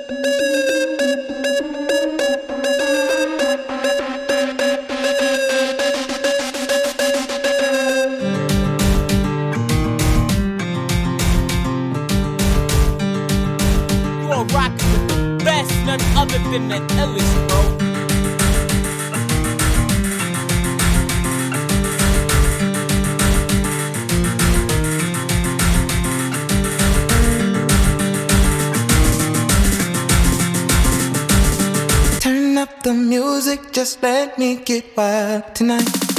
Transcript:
You're rocking with the best, none other than the Ellis, bro. The music, just let me get wild tonight.